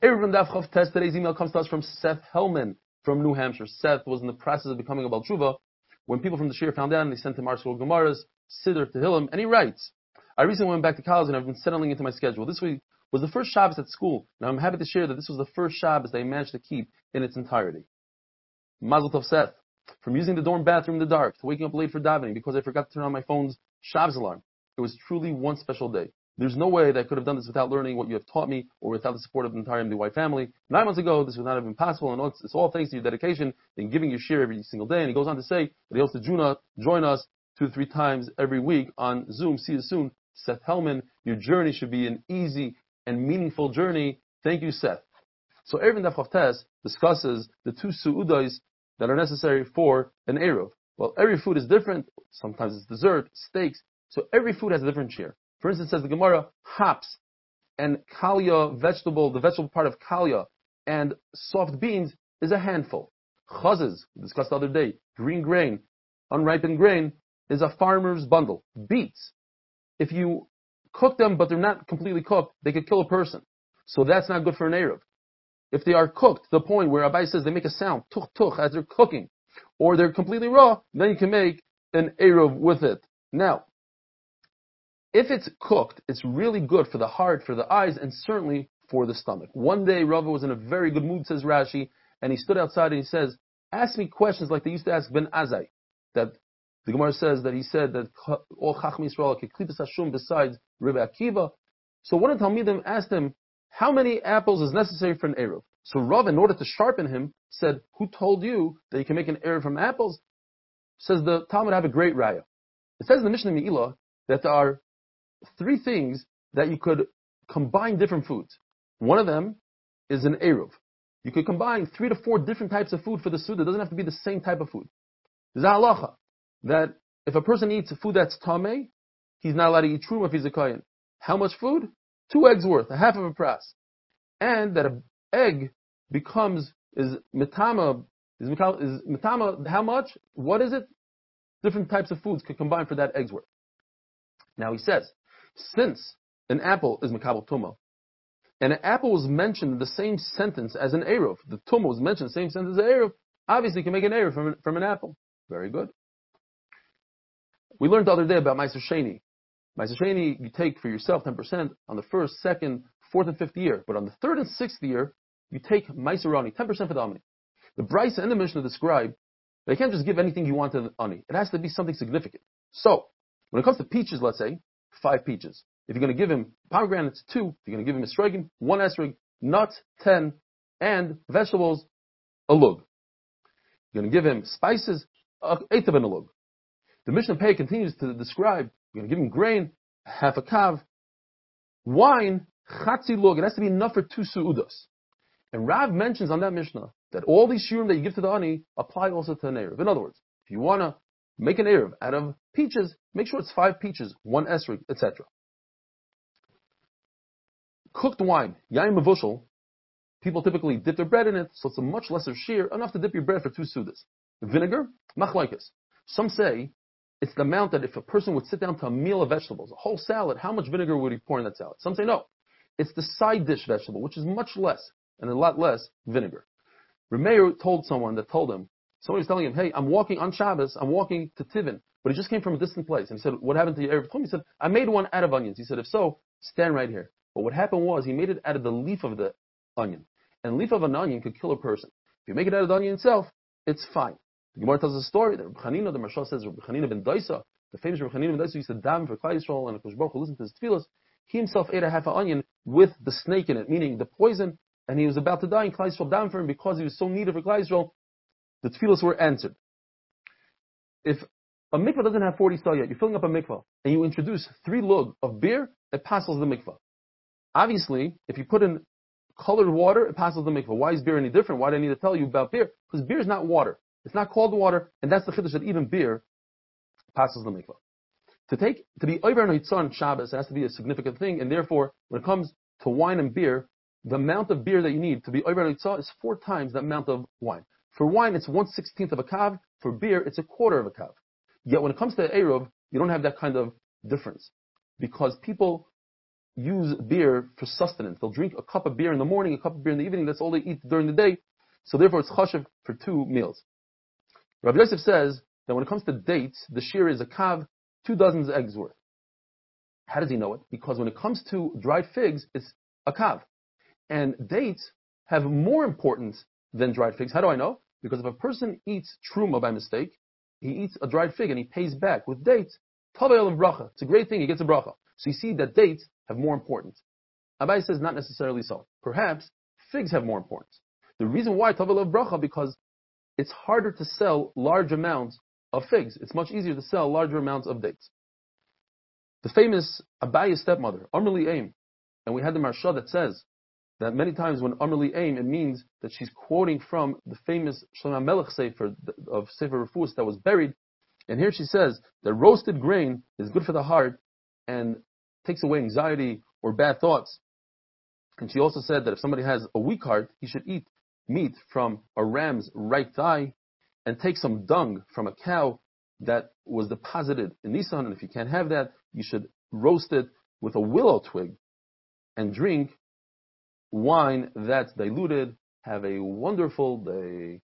Eruvin Daf Chaf Tes, today's email comes to us from Seth Hellman from New Hampshire. Seth was in the process of becoming a Balchuva when people from the Shir found out and they sent him Arshul Gemaras, Siddur to and he writes, I recently went back to college and I've been settling into my schedule. This week was the first Shabbos at school, and I'm happy to share that this was the first Shabbos that I managed to keep in its entirety. Mazel Tov Seth. From using the dorm bathroom in the dark to waking up late for davening because I forgot to turn on my phone's Shabbos alarm. It was truly one special day. There's no way that I could have done this without learning what you have taught me or without the support of the entire MDY family. Nine months ago, this would not have been possible, and it's, all thanks to your dedication in giving your share every single day. And he goes on to say that he hopes to join us two to three times every week on Zoom. See you soon. Seth Hellman, your journey should be an easy and meaningful journey. Thank you, Seth. So Eruvin Daf discusses the two su'udas that are necessary for an Eruv. Well, every food is different. Sometimes it's dessert, steaks. So every food has a different share. For instance, says the Gemara, hops and kalia vegetable, the vegetable part of kalia and soft beans is a handful. Chazes, we discussed the other day, green grain, unripened grain is a farmer's bundle. Beets, if you cook them but they're not completely cooked, they could kill a person. So that's not good for an Eruv. If they are cooked to the point where Abai says they make a sound, tuch tuch, as they're cooking, or they're completely raw, then you can make an Eruv with it. Now, if it's cooked, it's really good for the heart, for the eyes, and certainly for the stomach. One day, Rava was in a very good mood, says Rashi, and he stood outside and he says, ask me questions like they used to ask Ben Azai, that the Gemara says that he said that all Chacham Yisrael keklipas hashum besides Rebbe Akiva. So one of the Talmidim asked him, how many apples is necessary for an Eruv? So Rav, in order to sharpen him, said, who told you that you can make an Eruv from apples? Says the Talmud have a great raya. It says in the Mishnah Me'ilah that there are three things that you could combine different foods. One of them is an Eruv. You could combine three to four different types of food for the Suda. It doesn't have to be the same type of food. There's halacha that if a person eats food that's tame, he's not allowed to eat truma if he's a kayan. How much food? Two eggs worth, a half of a press. And that an egg becomes, is mitama, is mitama, how much? What is it? Different types of foods could combine for that egg's worth. Now he says, since an apple is Makabal Tuma, and an apple was mentioned in the same sentence as an Eruv, the Tuma was mentioned in the same sentence as an obviously you can make an Eruv from, from an apple. Very good. We learned the other day about Meiser Sheni. Meiser Sheni, you take for yourself 10% on the first, second, fourth, and fifth year. But on the third and sixth year, you take Meiser Ani, 10% for the Ani. The Braisa and the Mishnah describe you can't just give anything you want to the Ani. It has to be something significant. So, when it comes to peaches, let's say, five peaches. If you're going to give him pomegranates, two. If you're going to give him a esrogim, one esrog, nuts, ten, and vegetables, a lug. You're going to give him spices, eighth of an lug. The Mishnah Pei continues to describe, you're going to give him grain, half a kav, wine, chatzi lug. It has to be enough for two su'udas. And Rav mentions on that Mishnah that all these shurim that you give to the ani apply also to an Eruv. In other words, if you want to make an Eruv out of peaches, make sure it's five peaches, one esrog, etc. Cooked wine, yain mavushal, people typically dip their bread in it, so it's a much lesser shear, enough to dip your bread for two sudas. Vinegar, machlaikas. Some say it's the amount that if a person would sit down to a meal of vegetables, a whole salad, how much vinegar would he pour in that salad? Some say no. It's the side dish vegetable, which is much less, and a lot less vinegar. Remeir told someone that told him, somebody was telling him, hey, I'm walking on Shabbos, I'm walking to Tivin, but he just came from a distant place. And he said, what happened to your Eruv He said, I made one out of onions. He said, if so, stand right here. But what happened was he made it out of the leaf of the onion. And leaf of an onion could kill a person. If you make it out of the onion itself, it's fine. The Gemara tells a story that Chanina, the Maharsha says, Chanina ben Daisa, the famous Chanina ben Daisa used to dam for Klal Yisrael and Akush Baruch listened to his tefillas. He himself ate a half an onion with the snake in it, meaning the poison, and he was about to die, and Klal Yisrael down for him because he was so needed for Klal Yisrael. The tefillas were answered. If a mikvah doesn't have 40 star yet, you're filling up a mikvah, and you introduce three lug of beer, it passes the mikvah. Obviously, if you put in colored water, it passes the mikvah. Why is beer any different? Why do I need to tell you about beer? Because beer is not water. It's not called water, and that's the chiddush that even beer passes the mikvah. To take to be over and on Shabbos has to be a significant thing, and therefore, when it comes to wine and beer, the amount of beer that you need to be over is four times the amount of wine. For wine, it's one sixteenth of a kav. For beer, it's a quarter of a kav. Yet when it comes to Eruv, you don't have that kind of difference. Because people use beer for sustenance. They'll drink a cup of beer in the morning, a cup of beer in the evening. That's all they eat during the day. So therefore, it's chashiv for two meals. Rabbi Yosef says that when it comes to dates, the shear is a kav, two dozens eggs worth. How does he know it? Because when it comes to dried figs, it's a kav. And dates have more importance than dried figs. How do I know? Because if a person eats truma by mistake, he eats a dried fig and he pays back with dates. And bracha. It's a great thing. He gets a bracha. So you see that dates have more importance. Abai says not necessarily so. Perhaps figs have more importance. The reason why tavel of bracha because it's harder to sell large amounts of figs. It's much easier to sell larger amounts of dates. The famous Abaya's stepmother, Amrli Aim, and we had the Maharsha that says that many times when Amrli Aim, it means that she's quoting from the famous Shlomo Melech Sefer of Sefer Refuos that was buried. And here she says that roasted grain is good for the heart and takes away anxiety or bad thoughts. And she also said that if somebody has a weak heart, he should eat meat from a ram's right thigh and take some dung from a cow that was deposited in Nisan. And if you can't have that, you should roast it with a willow twig and drink wine that's diluted. Have a wonderful day.